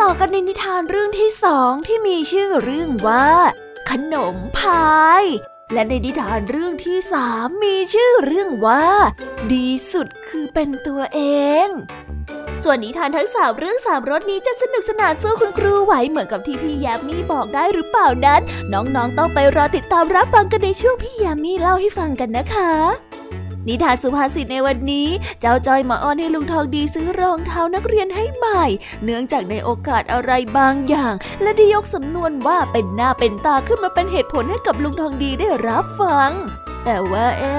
ต่อกันในนิทานเรื่องที่สองที่มีชื่อเรื่องว่า ขนมพาย และในนิทานเรื่องที่สามมีชื่อเรื่องว่า ดีสุดคือเป็นตัวเอง ส่วนนิทานทั้งสามเรื่องสามรสนี้จะสนุกสนานสู้คุณครูไหวเหมือนกับที่พี่ยามีบอกได้หรือเปล่านั้น น้องๆต้องไปรอติดตามรับฟังกันในช่วงพี่ยามีเล่าให้ฟังกันนะคะ นิทานสุภาษิตในวันนี้ เจ้าจอยมาอ้อนให้ลุงทองดีซื้อรองเท้านักเรียนให้ใหม่ เนื่องจากในโอกาสอะไรบางอย่าง และได้ยกสำนวนว่าเป็นหน้าเป็นตาขึ้นมาเป็นเหตุผลให้กับลุงทองดีได้รับฟัง แต่ว่าเอ๊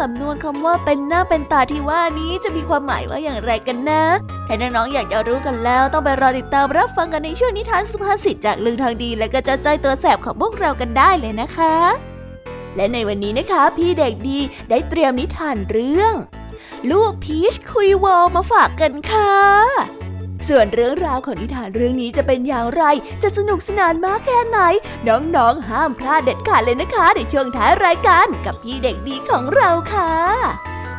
สำนวนคำว่าเป็นหน้าเป็นตาที่ว่านี้จะมีความหมายว่าอย่างไรกันนะถ้าน้องๆอยากจะรู้กันแล้ว ต้องไปรอติดตามรับฟังกันในช่วงนิทานสุภาษิตจากลุงทองดี และก็เจ้าจ้อยตัวแสบของพวกเรากันได้เลยนะคะ และในวันนี้นะคะ พี่เด็กดีได้เตรียมนิทานเรื่อง ลูกพีชคุยวอลมาฝากกันค่ะ ส่วนเรื่องราวของนิทานเรื่องนี้จะเป็นอย่างไร จะสนุกสนานมากแค่ไหน น้องๆ ห้ามพลาดเด็ดขาดเลยนะคะ ในช่วงท้ายรายการกับพี่เด็กดีของเราค่ะ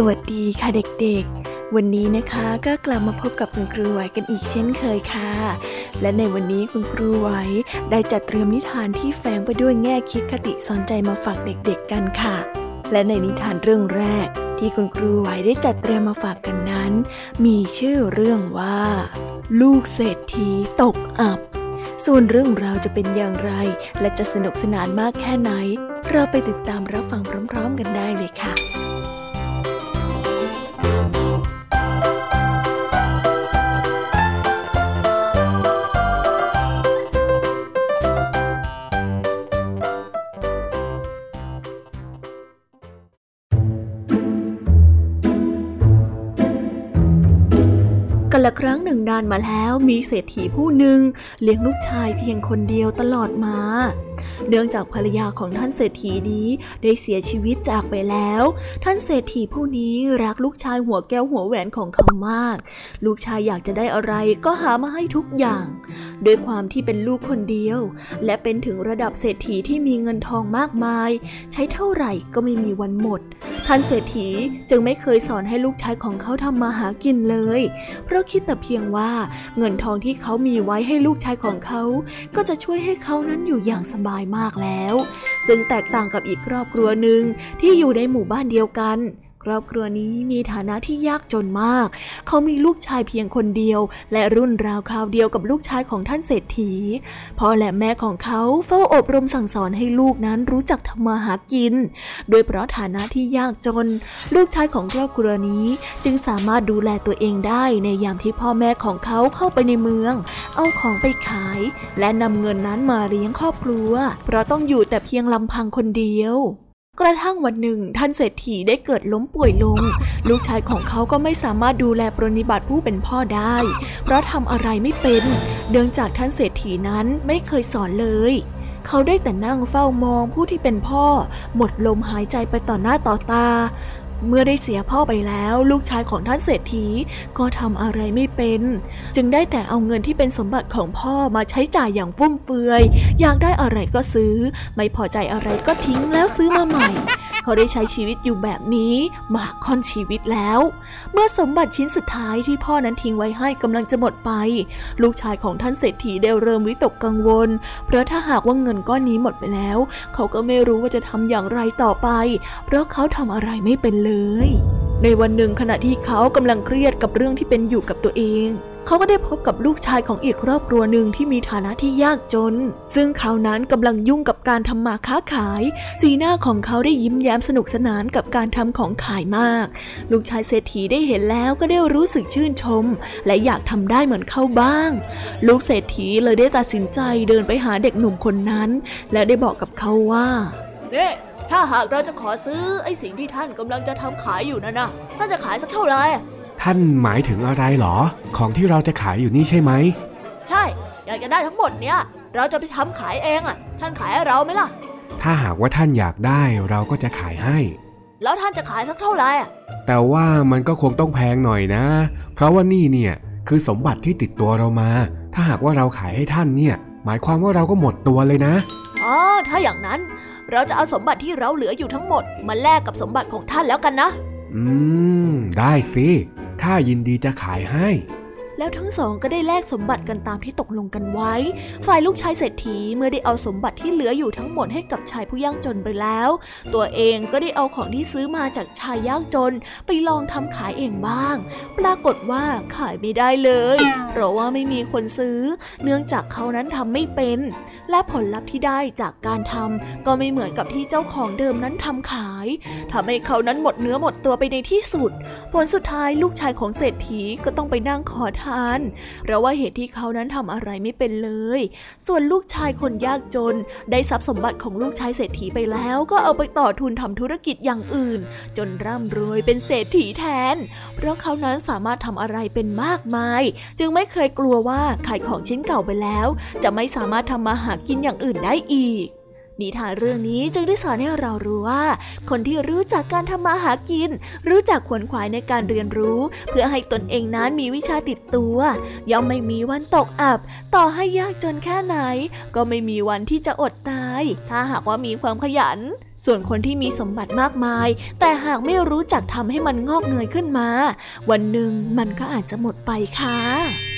สวัสดีค่ะเด็กๆ วันนี้นะคะก็กลับมาพบกับคุณครูไหวกันอีกเช่นเคยค่ะ และในวันนี้คุณครูไหวได้จัดเตรียมนิทานที่แฝงไปด้วยแง่คิดคติสอนใจมาฝากเด็กๆกันค่ะ และในนิทานเรื่องแรก ที่คุณครูไหวได้จัดเตรียมมาฝากกันนั้น มีชื่อเรื่องว่า ลูกเศรษฐีตกอับ ส่วนเรื่องราวจะเป็นอย่างไร และจะสนุกสนานมากแค่ไหน เราไปติดตามรับฟังพร้อม ๆ กันได้เลยค่ะ นานมาแล้วมีเศรษฐีผู้หนึ่งเลี้ยงลูกชายเพียงคนเดียวตลอดมา เนื่องจากภรรยาของท่านเศรษฐีนี้ได้เสียชีวิตจากไปแล้ว ท่านเศรษฐีผู้นี้รักลูกชายหัวแก้วหัวแหวนของเขามาก ลูกชายอยากจะได้อะไรก็หามาให้ทุกอย่าง ด้วยความที่เป็นลูกคนเดียว และเป็นถึงระดับเศรษฐีที่มีเงินทองมากมาย ใช้เท่าไหร่ก็ไม่มีวันหมด ท่านเศรษฐีจึงไม่เคยสอนให้ลูกชายของเขาทำมาหากินเลย เพราะคิดแต่เพียงว่าเงินทองที่เขามีไว้ให้ลูกชายของเขา ก็จะช่วยให้เขานั้นอยู่อย่างสบายมากแล้ว ซึ่งแตกต่างกับอีกครอบครัวหนึ่งที่อยู่ในหมู่บ้านเดียวกัน ครอบครัวนี้มีฐานะที่ยากจนมาก เขามีลูกชายเพียงคนเดียว และรุ่นราวคราวเดียวกับลูกชายของท่านเศรษฐี พ่อและแม่ของเขาเฝ้าอบรมสั่งสอนให้ลูกนั้นรู้จักทำมาหากิน โดยเพราะฐานะที่ยากจน ลูกชายของครอบครัวนี้จึงสามารถดูแลตัวเองได้ในยามที่พ่อแม่ของเขาเข้าไปในเมือง เอาของไปขาย และนำเงินนั้นมาเลี้ยงครอบครัว เพราะต้องอยู่แต่เพียงลำพังคนเดียว กระทั่งวันหนึ่ง ท่านเศรษฐีได้เกิดล้มป่วยลง ลูกชายของเขาก็ไม่สามารถดูแลปรนิบัติผู้เป็นพ่อได้ เพราะทำอะไรไม่เป็นเนื่องจากท่านเศรษฐีนั้นไม่เคยสอนเลยเขาได้แต่นั่งเฝ้ามองผู้ที่เป็นพ่อ หมดลมหายใจไปต่อหน้าต่อตา เมื่อได้เสียพ่อไปแล้ว ลูกชายของท่านเศรษฐีก็ทำอะไรไม่เป็น จึงได้แต่เอาเงินที่เป็นสมบัติของพ่อมาใช้จ่ายอย่างฟุ่มเฟือย อยากได้อะไรก็ซื้อ ไม่พอใจอะไรก็ทิ้งแล้วซื้อมาใหม่ เขาได้ใช้ชีวิตอยู่แบบนี้มาค่อนชีวิตแล้ว เมื่อสมบัติชิ้นสุดท้ายที่พ่อนั้นทิ้งไว้ให้กำลังจะหมดไป ลูกชายของท่านเศรษฐีได้เริ่มวิตกกังวล เพราะถ้าหากว่าเงินก้อนนี้หมดไปแล้ว เขาก็ไม่รู้ว่าจะทำอย่างไรต่อไป เพราะเขาทำอะไรไม่เป็นเลยในวันหนึ่งขณะที่เขากำลังเครียดกับเรื่องที่เป็นอยู่กับตัวเองเขาก็ได้พบกับลูกชายของอีกครอบครัวหนึ่งที่มีฐานะที่ยากจน ซึ่งเขานั้นกำลังยุ่งกับการทำมาค้าขาย สีหน้าของเขาได้ยิ้มแย้มสนุกสนานกับการทำของขายมาก ลูกชายเศรษฐีได้เห็นแล้วก็ได้รู้สึกชื่นชม และอยากทำได้เหมือนเขาบ้าง ลูกเศรษฐีเลยได้ตัดสินใจเดินไปหาเด็กหนุ่มคนนั้น และได้บอกกับเขาว่าเนี่ย ถ้าหากเราจะขอซื้อไอ้สิ่งที่ท่านกำลังจะทำขายอยู่นั่นนะท่านจะขายสักเท่าไหร่ท่านหมายถึงอะไรหรอ ของที่เราจะขายอยู่นี่ใช่ไหม ใช่ อยากจะได้ทั้งหมดเนี้ยเราจะไปทำขายเองอะ ท่านขายให้เราไหมล่ะ ถ้าหากว่าท่านอยากได้เราก็จะขายให้ แล้วท่านจะขายสักเท่าไหร่อะ แต่ว่ามันก็คงต้องแพงหน่อยนะ เพราะว่านี่เนี่ยคือสมบัติที่ติดตัวเรามา ถ้าหากว่าเราขายให้ท่านเนี่ย หมายความว่าเราก็หมดตัวเลยนะ อ๋อ ถ้าอย่างนั้น เราจะเอาสมบัติที่เราเหลืออยู่ทั้งหมด มาแลกกับสมบัติของท่านแล้วกันนะ อืม ได้สิข้ายินดีจะขายให้ แล้วทั้งสองก็ได้แลกสมบัติกันตามที่ตกลงกันไว้ ฝ่ายลูกชายเศรษฐีเมื่อได้เอาสมบัติที่เหลืออยู่ทั้งหมดให้กับชายผู้ยากจนไปแล้ว ตัวเองก็ได้เอาของที่ซื้อมาจากชายยากจนไปลองทำขายเองบ้าง ปรากฏว่าขายไม่ได้เลย เพราะว่าไม่มีคนซื้อ เนื่องจากเขานั้นทำไม่เป็น และผลลัพธ์ที่ได้จากการทำก็ไม่เหมือนกับที่เจ้าของเดิมนั้นทำขายทำให้เขานั้นหมดเนื้อหมดตัวไปในที่สุด ผลสุดท้ายลูกชายของเศรษฐีก็ต้องไปนั่งขอทาน เพราะว่าเหตุที่เขานั้นทำอะไรไม่เป็นเลย ส่วนลูกชายคนยากจน ได้ทรัพย์สมบัติของลูกชายเศรษฐีไปแล้วก็เอาไปต่อทุนทำธุรกิจอย่างอื่น จนร่ำรวยเป็นเศรษฐีแทน เพราะเขานั้นสามารถทำอะไรเป็นมากมาย จึงไม่เคยกลัวว่าขายของชิ้นเก่าไปแล้ว จะไม่สามารถทำมาหากินอย่างอื่นได้อีก นิทานเรื่องนี้จึงได้สอนให้เรารู้ว่า คนที่รู้จักการทำมาหากิน รู้จักขวนขวายในการเรียนรู้ เพื่อให้ตนเองนั้นมีวิชาติดตัว ย่อมไม่มีวันตกอับ ต่อให้ยากจนแค่ไหน ก็ไม่มีวันที่จะอดตาย ถ้าหากว่ามีความขยันส่วนคนที่มีสมบัติมากมาย แต่หากไม่รู้จักทำให้มันงอกเงยขึ้นมา วันหนึ่งมันก็อาจจะหมดไปค่ะ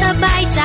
สบายใจ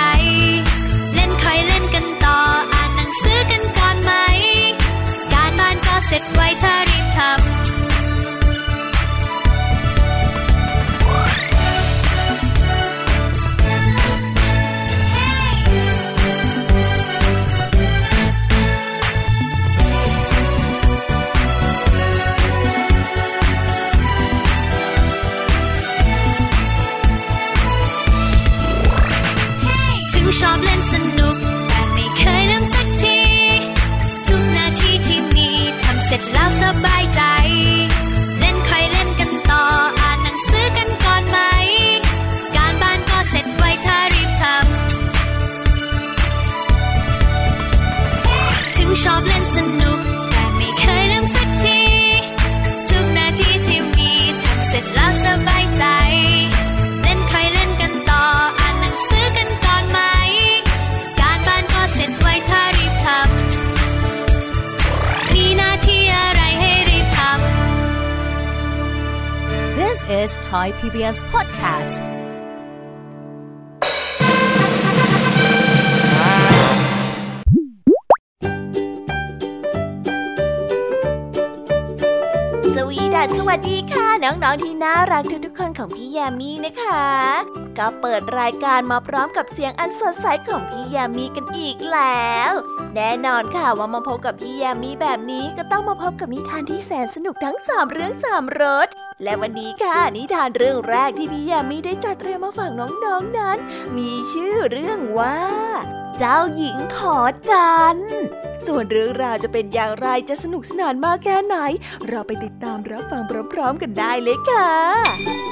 Thai PBS Podcast สวีดัสสวัสดีค่ะ น้องๆที่น่ารักทุกๆคนของพี่ยามีนะคะ ก็เปิดรายการมาพร้อมกับเสียงอันสดใสของพี่ยามีกันอีกแล้วแน่นอนค่ะว่ามาพบกับพี่ยามีแบบนี้ก็ต้องมาพบกับนิทานที่แสนสนุกทั้งสามเรื่องสามรส และวันนี้ค่ะนิทานเรื่องแรกที่พี่ยามีได้จัดเตรียมมาฝากน้องๆนนั้น มีชื่อเรื่องว่า เจ้าหญิงขอจันส่วนเรื่องราวจะเป็นอย่างไรจะสนุกสนานมากแค่ไหน เราไปติดตามรับฟังพร้อมๆกันได้เลยค่ะ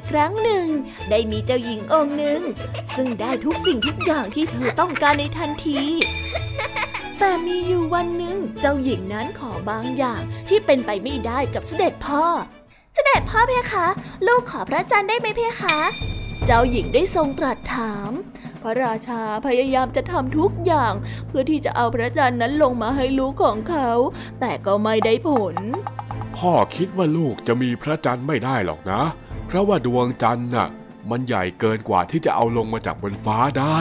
ละครั้งหนึ่ง ได้มีเจ้าหญิงองค์หนึ่ง ซึ่งได้ทุกสิ่งทุกอย่างที่เธอต้องการในทันที แต่มีอยู่วันหนึ่งเจ้าหญิงนั้นขอบางอย่างที่เป็นไปไม่ได้กับเสด็จพ่อ เสด็จพ่อเพคะ ลูกขอพระจันทร์ได้ไหมเพคะ เจ้าหญิงได้ทรงตรัสถามพระราชาพยายามจะทำทุกอย่าง เพื่อที่จะเอาพระจันทร์นั้นลงมาให้ลูกของเขา แต่ก็ไม่ได้ผล พ่อคิดว่าลูกจะมีพระจันทร์ไม่ได้หรอกนะ เพราะว่าดวงจันทร์น่ะ มันใหญ่เกินกว่าที่จะเอาลงมาจากบนฟ้าได้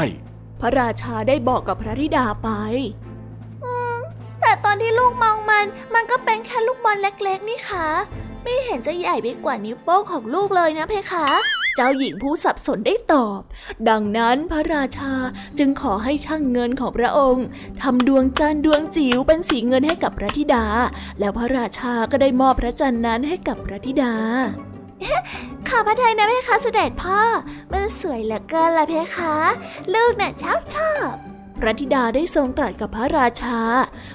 พระราชาได้บอกกับพระธิดาไปแต่ตอนที่ลูกมองมัน มันก็เป็นแค่ลูกบอลเล็กๆ นี่คะไม่เห็นจะใหญ่ไปกว่านิ้วโป้งของลูกเลยนะเพคะ เจ้าหญิงผู้สับสนได้ตอบ ดังนั้นพระราชาจึงขอให้ช่างเงินของพระองค์ทำดวงจันทร์ดวงจิ๋วเป็นสีเงินให้กับพระธิดา แล้วพระราชาก็ได้มอบพระจันทร์นั้นให้กับพระธิดา ข้าพระทัยนะเพคะเสด็จพ่อ มันสวยเหลือเกินละเพคะ ลูกน่ะชอบชอบพระธิดาได้ทรงตรัสกับพระราชา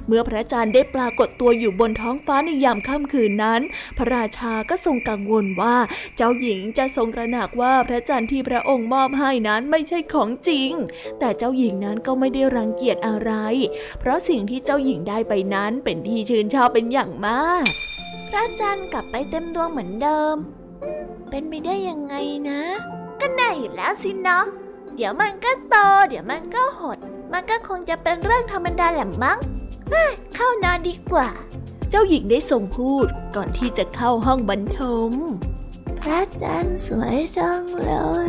เมื่อพระจันทร์ได้ปรากฏตัวอยู่บนท้องฟ้าในยามค่ำคืนนั้น พระราชาก็ทรงกังวลว่าเจ้าหญิงจะทรงตระหนักว่าพระจันทร์ที่พระองค์มอบให้นั้นไม่ใช่ของจริง แต่เจ้าหญิงนั้นก็ไม่ได้รังเกียจอะไร เพราะสิ่งที่เจ้าหญิงได้ไปนั้นเป็นที่ชื่นชอบเป็นอย่างมาก พระจันทร์กลับไปเต็มดวงเหมือนเดิม เป็นไปได้ยังไงนะก็แน่อยู่แล้วสินะเดี๋ยวมันก็โต เดี๋ยวมันก็หด มันก็คงจะเป็นเรื่องธรรมดาแหละมั้งเข้านอนดีกว่า เจ้าหญิงได้ทรงพูดก่อนที่จะเข้าห้องบรรทม พระจันทร์สวยจังเลย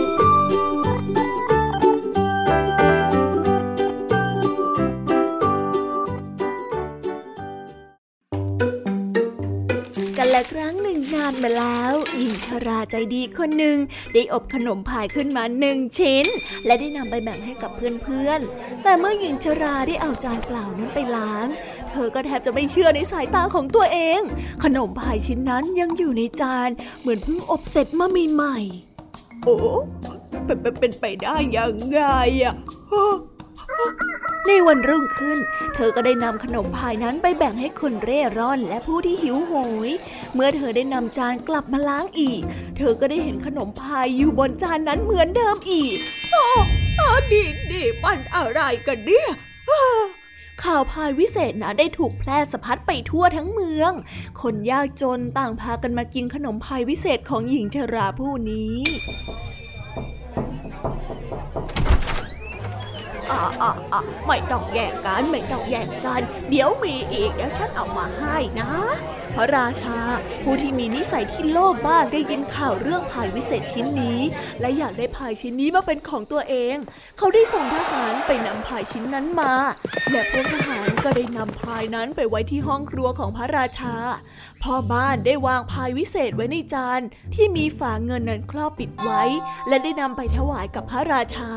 ละครั้งหนึ่งนานมาแล้วหญิงชราใจดีคนหนึ่งได้อบขนมพายขึ้นมาหนึ่งชิ้น และได้นำไปแบ่งให้กับเพื่อนๆ แต่เมื่อหญิงชราได้เอาจานเปล่านั้นไปล้าง เธอก็แทบจะไม่เชื่อในสายตาของตัวเอง ขนมพายชิ้นนั้นยังอยู่ในจานเหมือนเพิ่งอบเสร็จมาใหม่ๆโอ้เป็นเป็นไปได้ยังไงอะ ในวันรุ่งขึ้น เธอก็ได้นำขนมพายนั้นไปแบ่งให้คนเร่ร่อนและผู้ที่หิวโหย เมื่อเธอได้นำจานกลับมาล้างอีก เธอก็ได้เห็นขนมพายอยู่บนจานนั้นเหมือนเดิมอีก โอ้อดีดีมันอะไรกันเนี่ยข่าวพายวิเศษนะได้ถูกแพร่สะพัดไปทั่วทั้งเมือง คนยากจนต่างพากันมากินขนมพายวิเศษของหญิงชราผู้นี้ อ่าอ่าอ่าไม่ต้องแย่งกันไม่ต้องแย่งกัน เดี๋ยวมีอีกเดี๋ยวฉันเอามาให้นะพระราชา ผู้ที่มีนิสัยที่โลภมากได้ยินข่าวเรื่องพายวิเศษชิ้นนี้ และอยากได้พายชิ้นนี้มาเป็นของตัวเอง เขาได้ส่งทหารไปนำพายชิ้นนั้นมา และพวกทหารก็ได้นำพายนั้นไปไว้ที่ห้องครัวของพระราชา พ่อบ้านได้วางพายวิเศษไว้ในจานที่มีฝาเงินนั้นครอบปิดไว้ และได้นำไปถวายกับพระราชา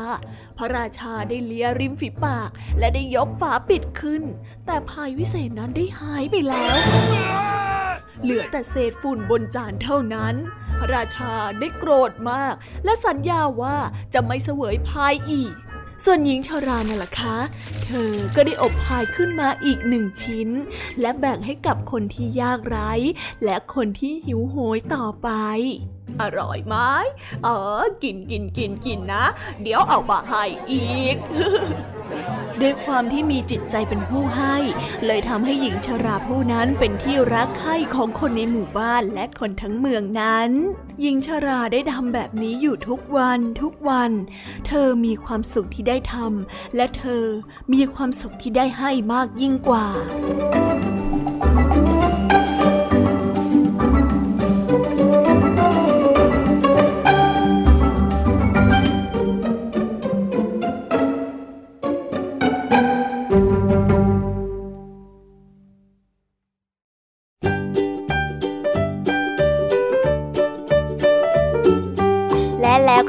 พระราชาได้เลียริมฝีปาก และได้ยกฝาปิดขึ้น แต่พายวิเศษนั้นได้หายไปแล้ว เหลือแต่เศษฝุ่นบนจานเท่านั้น พระราชาได้โกรธมาก และสัญญาว่าจะไม่เสวยพายอีก ส่วนหญิงชาราน่ะล่ะคะ เธอก็ได้อบพายขึ้นมาอีกหนึ่งชิ้น และแบ่งให้กับคนที่ยากไร้ และคนที่หิวโหยต่อไป อร่อยไหมเออ กินกินกินกินนะ เดี๋ยวเอามาให้อีก ด้วยความที่มีจิตใจเป็นผู้ให้ เลยทำให้หญิงชราผู้นั้นเป็นที่รักใคร่ของคนในหมู่บ้านและคนทั้งเมืองนั้น หญิงชราได้ทำแบบนี้อยู่ทุกวันทุกวัน เธอมีความสุขที่ได้ทำและเธอมีความสุขที่ได้ให้มากยิ่งกว่า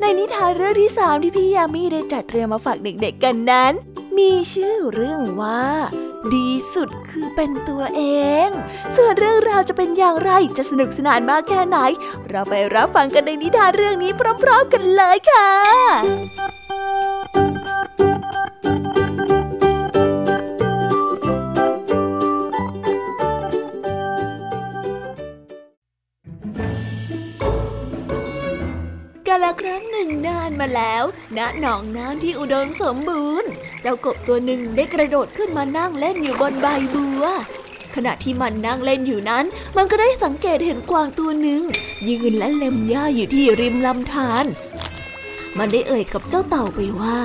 ในนิทานเรื่องที่สามที่พี่ยามีได้จัดเตรียมมาฝากเด็กๆกันนั้น มีชื่อเรื่องว่า ดีสุดคือเป็นตัวเอง ส่วนเรื่องราวจะเป็นอย่างไรจะสนุกสนานมากแค่ไหน เราไปรับฟังกันในนิทานเรื่องนี้พร้อม ๆ กันเลยค่ะ กาลครั้งหนึ่งนานมาแล้ว ณ หนองน้ำที่อุดมสมบูรณ์ เจ้ากบตัวหนึ่งได้กระโดดขึ้นมานั่งเล่นอยู่บนใบบัว ขณะที่มันนั่งเล่นอยู่นั้น มันก็ได้สังเกตเห็นกวางตัวหนึ่ง ยืนและเล็มหญ้าอยู่ที่ริมลำธาร มันได้เอ่ยกับเจ้าเต่าไปว่า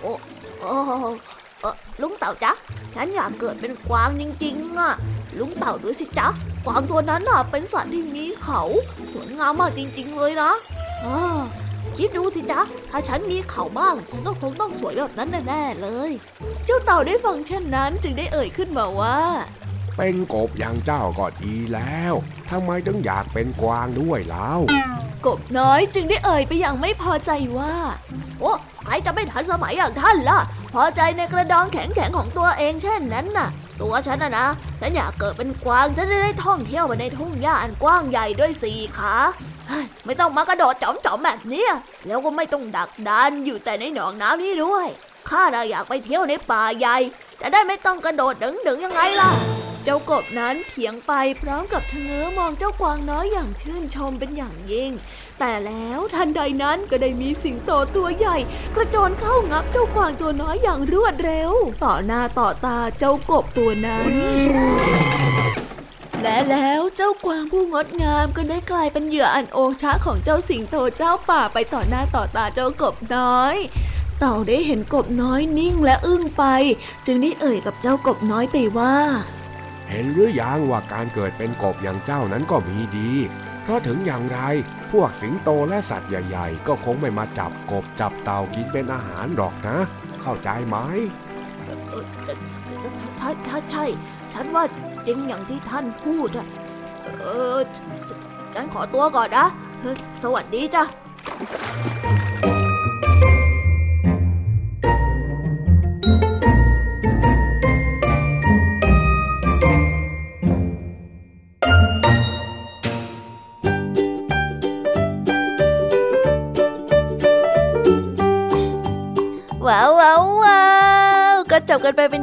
โอ้โอ้ลุงเต่าจ๊ะ ฉันอยากเกิดเป็นกวางจริงๆอะ ลุงเต่าดูสิจ๊ะ กวางตัวนั้นน่ะเป็นสัตว์ที่มีเขา สวยงามมากจริง ๆ เลยนะ คิดดูสิจ๊ะถ้าฉันมีเขาบ้าง ฉันก็คงต้องสวยแบบนั้นแน่ๆเลย เจ้าเต่าได้ฟังเช่นนั้นจึงได้เอ่ยขึ้นมาว่า เป็นกบอย่างเจ้าก็ดีแล้วทำไมถึงอยากเป็นกวางด้วยเล่ากบน้อยจึงได้เอ่ยไปอย่างไม่พอใจว่า โอ้ใครจะไม่ทันสมัยอย่างท่านล่ะ พอใจในกระดองแข็งๆของตัวเองเช่นนั้นน่ะ ตัวฉันนะนะฉันอยากเกิดเป็นกวางฉันจะได้ท่องเที่ยวไปในทุ่งหญ้าอันกว้างใหญ่ด้วยสี่ขา ไม่ต้องมากระโดดจอมๆแบบนี้แล้วก็ไม่ต้องดักดานอยู่แต่ในหนองน้ำนี้ด้วยข้าเราอยากไปเที่ยวในป่าใหญ่ จะได้ไม่ต้องกระโดดดึงๆยังไงล่ะ เจ้ากบนั้นเถียงไปพร้อมกับเชงอมองเจ้ากวางน้อยอย่างชื่นชมเป็นอย่างยิ่ง แต่แล้วทันใดนั้นก็ได้มีสิงโตตัวใหญ่ กระโจนเข้างับเจ้ากวางตัวน้อยอย่างรวดเร็ว ต่อหน้าต่อตาเจ้ากบตัวนั้น และแล้วเจ้ากวางผู้งดงามก็ได้กลายเป็นเหยื่ออันโอชะของเจ้าสิงโตเจ้าป่าไปต่อหน้าต่อตาเจ้ากบน้อย เต่าได้เห็นกบน้อยนิ่งและอึ้งไป จึงได้เอ่ยกับเจ้ากบน้อยไปว่า เห็นหรือยังว่าการเกิดเป็นกบอย่างเจ้านั้นก็มีดี เพราะถึงอย่างไรพวกสิงโตและสัตว์ใหญ่ ๆ ก็คงไม่มาจับกบจับเต่ากินเป็นอาหารหรอกนะ เข้าใจไหมใช่ใช่ใช่ ฉันว่าจริงอย่างที่ท่านพูดอะเออ ฉันขอตัวก่อนนะ สวัสดีจ้ะจบกันไปเป็น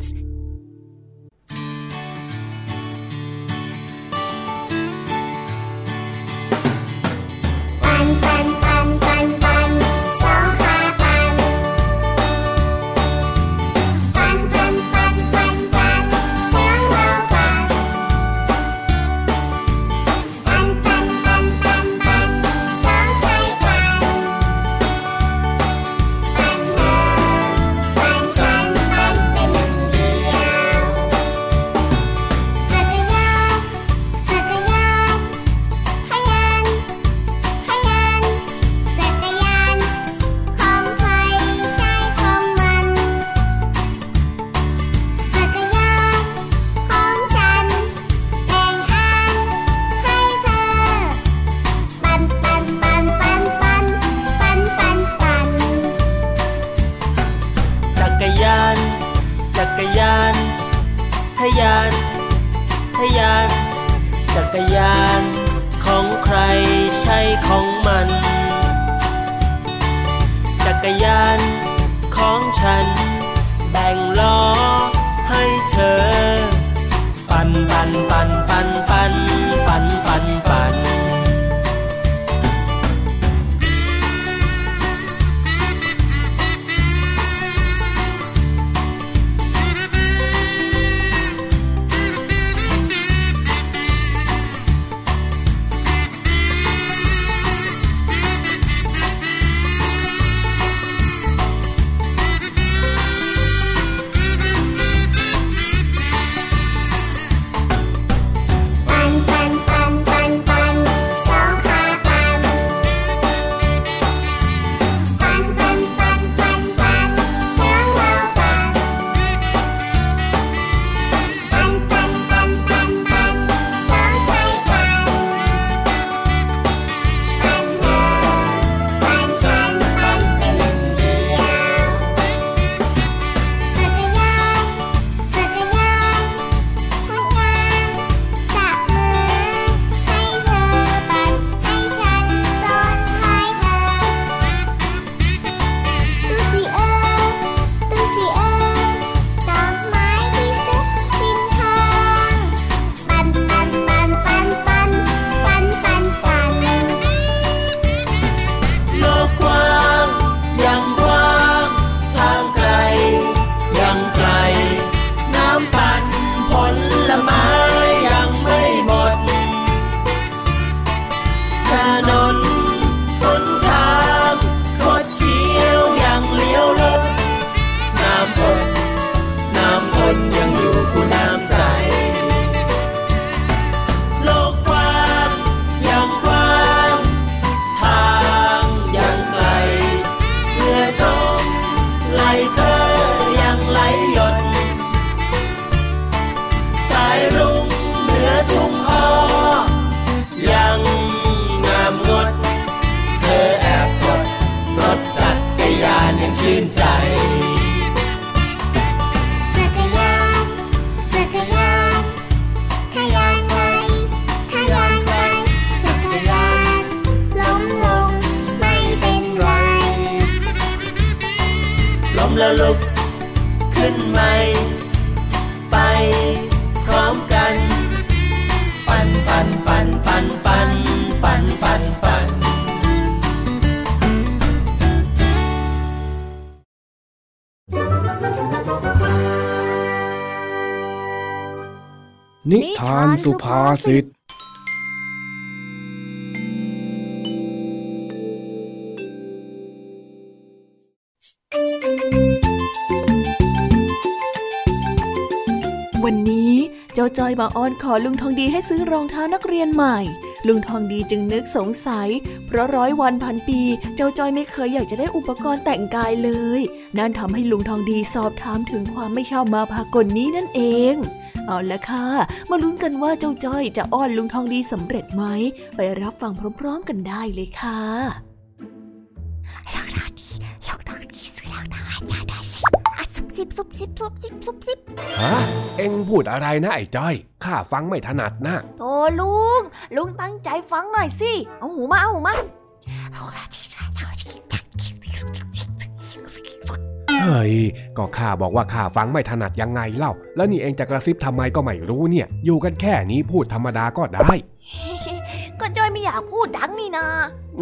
นิทานสุภาษิต วันนี้เจ้าจอยมาอ้อนขอลุงทองดีให้ซื้อรองเท้านักเรียนใหม่ ลุงทองดีจึงนึกสงสัย เพราะร้อยวันพันปี เจ้าจอยไม่เคยอยากจะได้อุปกรณ์แต่งกายเลย นั่นทำให้ลุงทองดีสอบถามถึงความไม่ชอบมาพากลนี้นั่นเอง เอาละค่ะ มาลุ้นกันว่าเจ้าจ้อยจะอ้อนลุงทองดีสำเร็จไหม ไปรับฟังพร้อมๆกันได้เลยค่ะลองทองดีลองทองดีซื้อรองเท้าให้จ้าได้สิอะซุบซิบซุบซิบซุบซิบซุบซิบฮะเอ็งพูดอะไรนะไอ้จ้อย ข้าฟังไม่ถนัดนะโธ่ลุง ลุงตั้งใจฟังหน่อยสิ เอาหูมาเอาหูมาลองทองดีลองทองดี เฮ้ย ก็ข้าบอกว่าข้าฟังไม่ถนัดยังไงเล่า แล้วนี่เองจะกระซิบทำไมก็ไม่รู้เนี่ย อยู่กันแค่นี้พูดธรรมดาก็ได้ ก็จอยไม่อยากพูดดังนี่นา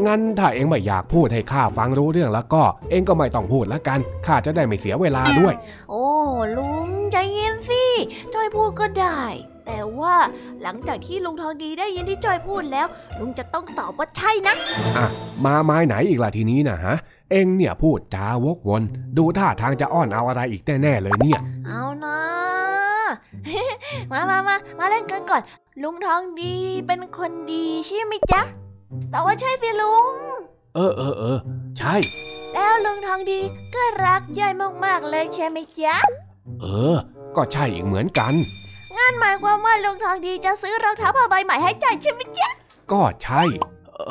งั้นถ้าเองไม่อยากพูดให้ข้าฟังรู้เรื่องแล้วก็ เองก็ไม่ต้องพูดละกันข้าจะได้ไม่เสียเวลาด้วย โอ้ลุงใจเย็นสิจอยพูดก็ได้ แต่ว่าหลังจากที่ลุงทองดีได้ยินที่จอยพูดแล้ว ลุงจะต้องตอบว่าใช่นะอะมาไม้ไหนอีกล่ะทีนี้นะฮะ เองเนี่ยพูดจาวกวน ดูท่าทางจะอ้อนเอาอะไรอีกแน่ๆเลยเนี่ย เอานะมามามามาเล่นกันก่อน ลุงทองดีเป็นคนดีใช่ไหมจ๊ะแต่ว่าใช่สิลุง เออเออเออใช่ แล้วลุงทองดีก็รักยายมากๆเลยใช่ไหมจ๊ะ เออ ก็ใช่อีกเหมือนกันนั่นหมายความว่าลุงทองดีจะซื้อรองเท้าผ้าใบใหม่ให้จอยใช่ไหมจ๊ะ ก็ใช่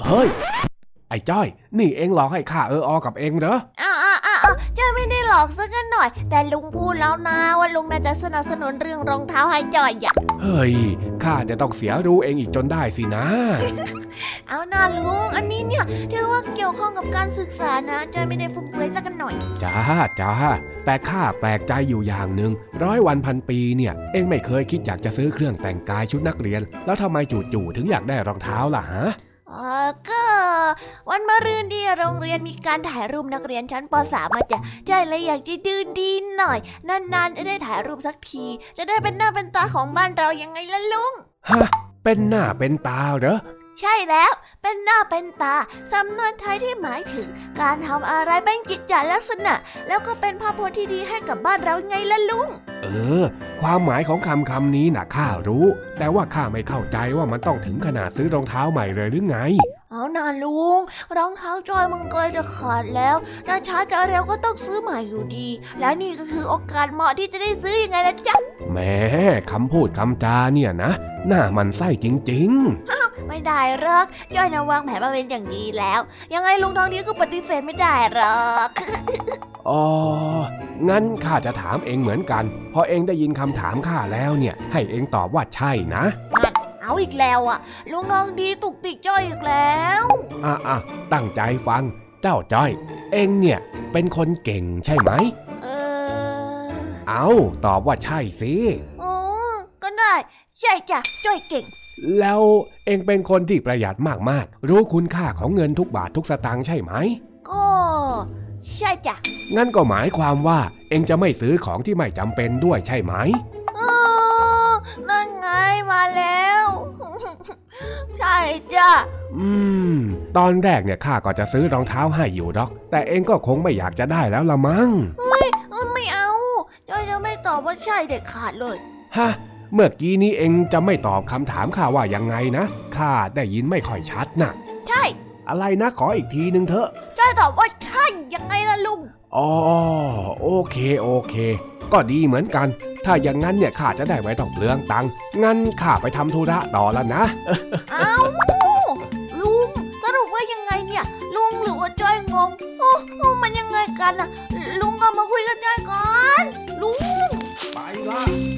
เฮ้ย ไอ้จ้อย นี่เองหลอกให้ข้าเอออกับเองเหรออ้าวอ้าวอ้าวจอยไม่ได้หลอกสักหน่อย แต่ลุงพูดแล้วนะว่าลุงน่าจะสนับสนุนเรื่องรองเท้าให้จอยอยากเฮ้ย ข้าจะต้องเสียรู้เองอีกจนได้สินะ เอาหน้าลุง อันนี้เนี่ยถือว่าเกี่ยวข้องกับการศึกษานะจอยไม่ได้ฟุ่มเฟือยสักหน่อย จ้าจ้า แต่ข้าแปลกใจอยู่อย่างหนึ่งร้อยวันพันปีเนี่ย เองไม่เคยคิดอยากจะซื้อเครื่องแต่งกายชุดนักเรียน แล้วทำไมจู่ๆถึงอยากได้รองเท้าล่ะฮะเออก็วันมะรืนดีโรงเรียนมีการถ่ายรูปนักเรียนชั้นป .3 มาจ้ะจเลยอยากจะดื้อดีหน่อย นานๆจะได้ถ่ายรูปสักที จะได้เป็นหน้าเป็นตาของบ้านเรายังไงล่ะลุง ฮะ เป็นหน้าเป็นตาเหรอ ใช่แล้ว เป็นหน้าเป็นตา สำนวนไทยที่หมายถึง การทำอะไรเป็นกิจจลักษณะ แล้วก็เป็นภาพพจน์ที่ดีให้กับบ้านเราไงล่ะลุง เออ ความหมายของคำคำนี้นะข้ารู้ แต่ว่าข้าไม่เข้าใจว่ามันต้องถึงขนาดซื้อรองเท้าใหม่เลยหรือไง เอานาลุงรองเท้าจอยมันใกล้จะขาดแล้วถ้าช้าจะเร็วก็ต้องซื้อใหม่อยู่ดี และนี่ก็คือโอกาสเหมาะที่จะได้ซื้อยังไงล่ะจ๊ะแหมคำพูดคำจาเนี่ยนะหน้ามันไส้จริงไม่ได้หรอกย่อยนะวางแผนมาเป็นอย่างดีแล้ว ยังไงลุงทองดีก็ปฏิเสธไม่ได้หรอกๆอ๋อ งั้นข้าจะถามเองเหมือนกัน พอเองได้ยินคำถามข้าแล้วเนี่ย ให้เองตอบว่าใช่นะนั่น เอาอีกแล้วอะลุงทองดีตุกติกจ้อยอีกแล้วอะอะตั้งใจฟัง เจ้าจ้อย เองเนี่ยเป็นคนเก่งใช่ไหม เออ เอาตอบว่าใช่สิอ๋อก็ได้ ใช่จ้ะจ้อยเก่ง แล้วเองเป็นคนที่ประหยัดมากๆ รู้คุณค่าของเงินทุกบาททุกสตางค์ใช่ไหม ก็ใช่จ้ะ งั้นก็หมายความว่าเองจะไม่ซื้อของที่ไม่จำเป็นด้วยใช่ไหม เออ นั่นไงมาแล้ว ใช่จ้ะ อืม ตอนแรกเนี่ยข้าก็จะซื้อรองเท้าให้อยู่หรอก แต่เองก็คงไม่อยากจะได้แล้วละมั้งเออไม่เอาจ้อยจะไม่ตอบว่าใช่เด็ดขาดเลย ฮะ เมื่อกี้นี้เองจะไม่ตอบคำถามข้าว่ายังไงนะ ข้าได้ยินไม่ค่อยชัดนะใช่ อะไรนะขออีกทีหนึ่งเถอะจ้อยตอบว่าใช่ยังไงล่ะลุง อ๋อ โอเค โอเค ก็ดีเหมือนกัน ถ้าอย่างนั้นเนี่ยข้าจะได้ไม่ต้องเปลืองตังค์งั้นข้าไปทำธุระต่อแล้วนะเอาลุงสรุปว่ายังไงเนี่ย ลุงหรือว่าจ้อยงงโอ้โอ้มันยังไงกันน่ะลุงก็มาคุยกันจ้อยก่อน ลุง ไปละ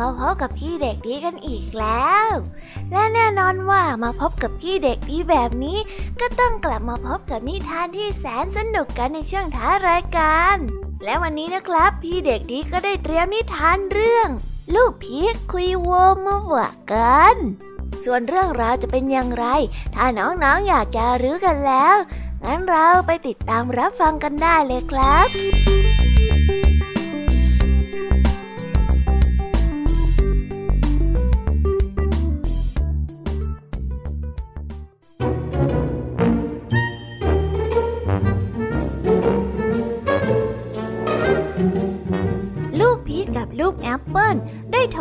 มาพบกับพี่เด็กดีกันอีกแล้ว และแน่นอนว่ามาพบกับพี่เด็กดีแบบนี้ ก็ต้องกลับมาพบกับนิทานที่แสนสนุกกันในช่วงท้ายรายการ และวันนี้นะครับ พี่เด็กดีก็ได้เตรียมนิทานเรื่อง ลูกพีกคุยโวมาว่ากัน ส่วนเรื่องราวจะเป็นอย่างไร ถ้าน้องๆออยากจะรู้กันแล้ว งั้นเราไปติดตามรับฟังกันได้เลยครับ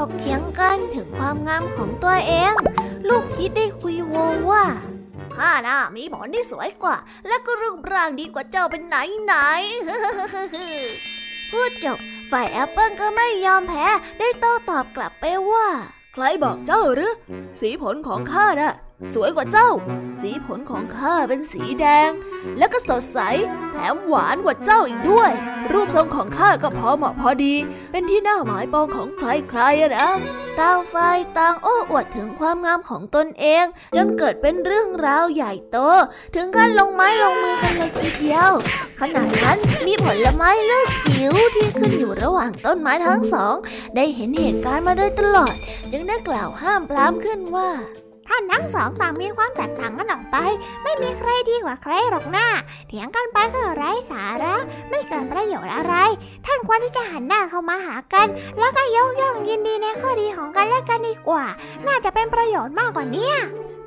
กเถียงกันถึงความงามของตัวเอง ลูกพีชได้คุยโวว่าข้าน่ะมีหมอนที่สวยกว่า และก็รูปร่างดีกว่าเจ้าเป็นไหนไหนพูดจบฝ่ายแอปเปิลก็ไม่ยอมแพ้ได้โต้ตอบกลับไปว่า ใครบอกเจ้าหรือ สีผลของข้าน่ะ สวยกว่าเจ้า สีผลของข้าเป็นสีแดง แล้วก็สดใส แถมหวานกว่าเจ้าอีกด้วย รูปทรงของข้าก็พอเหมาะพอดี เป็นที่น่าหมายปองของใครๆนะต่างฝ่ายต่างโอ้อวดถึงความงามของตนเอง จนเกิดเป็นเรื่องราวใหญ่โต ถึงกันลงไม้ลงมือกันเลยทีเดียว ขณะนั้นมีผลไม้ลูกจิ๋วที่ขึ้นอยู่ระหว่างต้นไม้ทั้งสอง ได้เห็นเหตุการณ์มาโดยตลอด จึงได้กล่าวห้ามปรามขึ้นว่า ท่านทั้งสองต่างมีความแตกต่างกันออกไป ไม่มีใครดีกว่าใครหรอกหนะเถียงกันไปก็ไร้สาระ ไม่เกิดประโยชน์อะไร ท่านควรที่จะหันหน้าเข้ามาหากัน แล้วก็ยกย่องยินดีในข้อดีของกันและกันดีกว่า น่าจะเป็นประโยชน์มากกว่านี้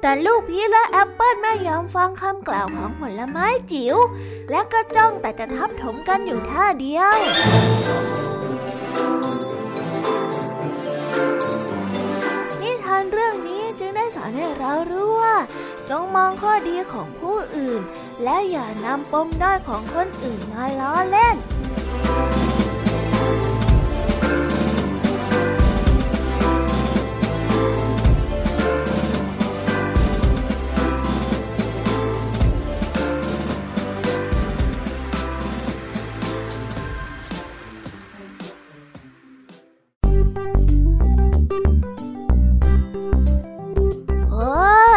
แต่ลูกพีชและแอปเปิลไม่ยอมฟังคำกล่าวของผลไม้จิ๋วและก็จ้องแต่จะทับถมกันอยู่ท่าเดียวนิทานเรื่องนี้ จึงได้สอนให้เรารู้ว่า จงมองข้อดีของผู้อื่น และอย่านำปมด้อยของคนอื่นมาล้อเล่น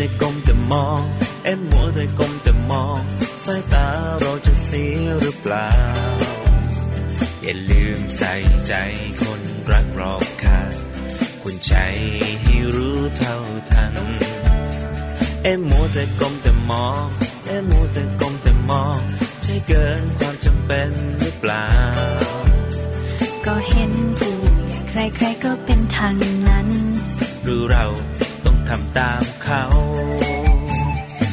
แต่ก้มแต่มอง เอ็มมัวแต่ก้มแต่มอง สายตาเราจะเสียหรือเปล่า อย่าลืมใส่ใจคนรักรอบค่างคุณใจให้รู้เท่าทัน เอ็มมัวแต่ก้มแต่มอง เอ็มมัวแต่ก้มแต่มอง ใช่เกินความจำเป็นหรือเปล่า ก็เห็นผู้ใครๆก็เป็นทางนั้น หรือเราต้อง ทำตามเขา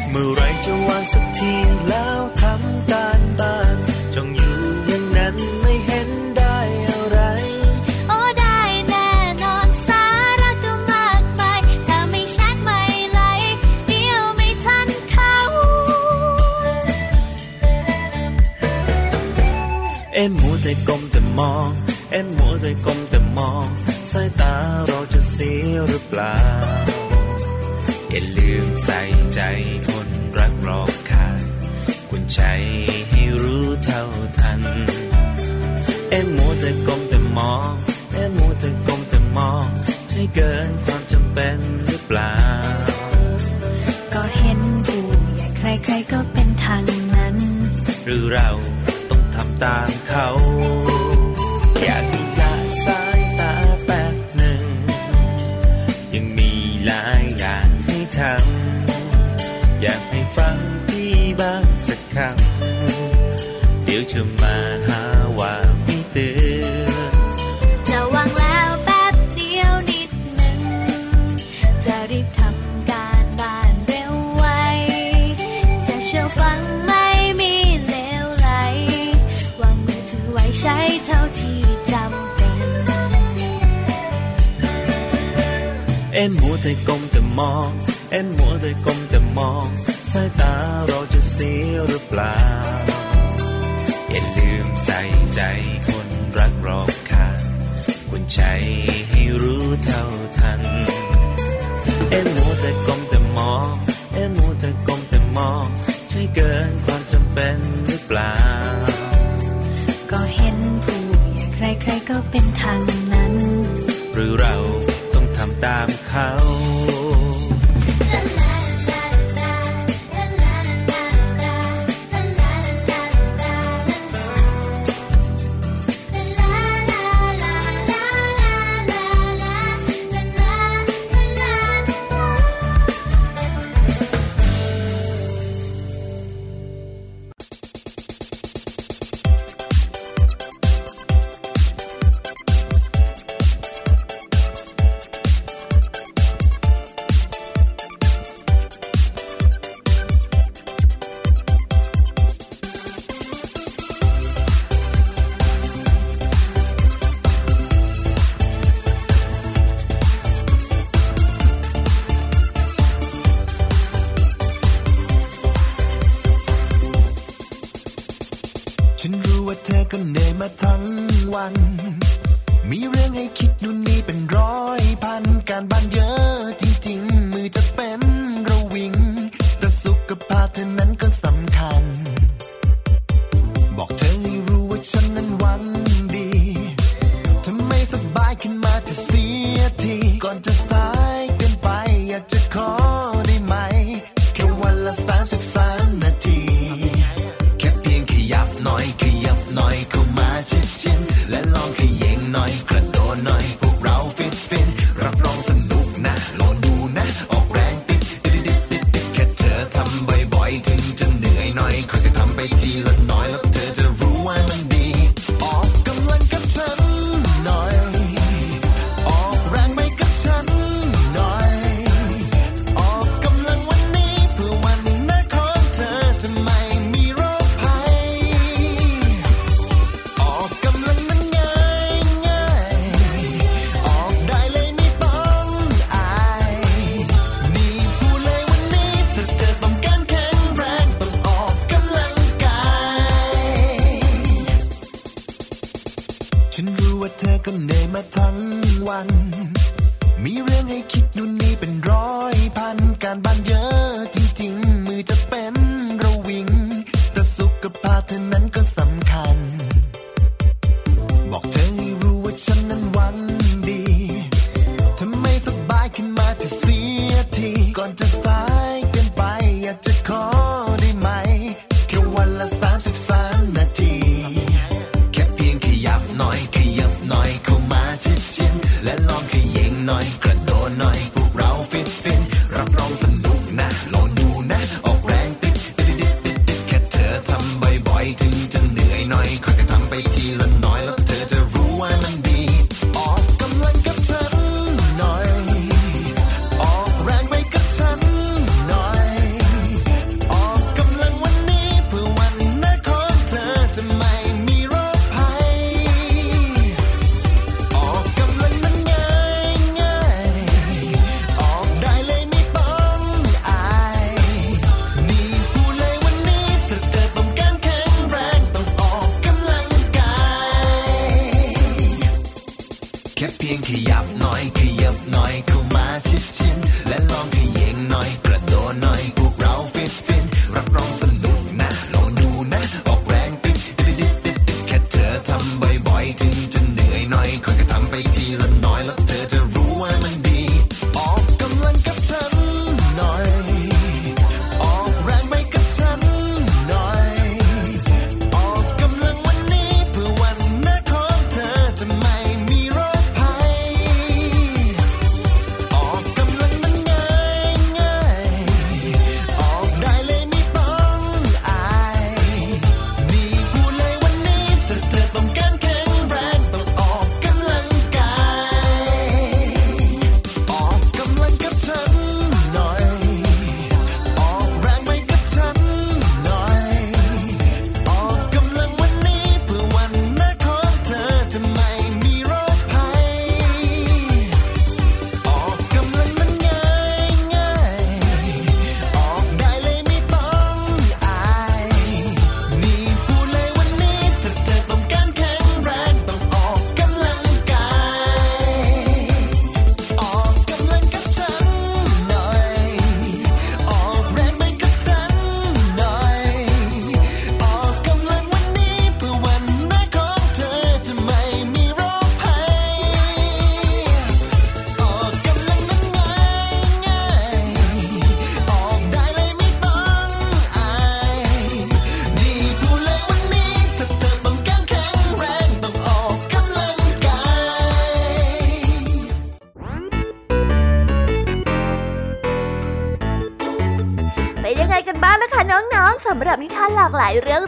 เมื่อไรจะวางสักทีแล้วทำการบ้านจงอยู่อย่างนั้นไม่เห็นได้อะไร โอ้ได้แน่นอนสาระก็มากมายถ้าไม่ชัดไม่ไหลเดียวไม่ทันเขา เอ็มมัวแต่ก้มแต่มอง คนรักรอบคายคุณใจให้รู้เท่าทัน เอ็มโมจะกลมแต่มอง เอ็มโมจะกลมแต่มอง ใช่เกินความจำเป็นหรือเปล่า ก็เห็นผู้ใหญ่ใครๆก็เป็นทางนั้น หรือเราต้องทำตามเขา เอ็นมัวแต่ก้มแต่มอง เอ็นมัวแต่ก้มแต่มอง สายตาเราจะเสียหรือเปล่า อย่าลืมใส่ใจคนรักรอบข้าคุณใจให้รู้เท่าทัน เอ็มมัวแต่ก้ม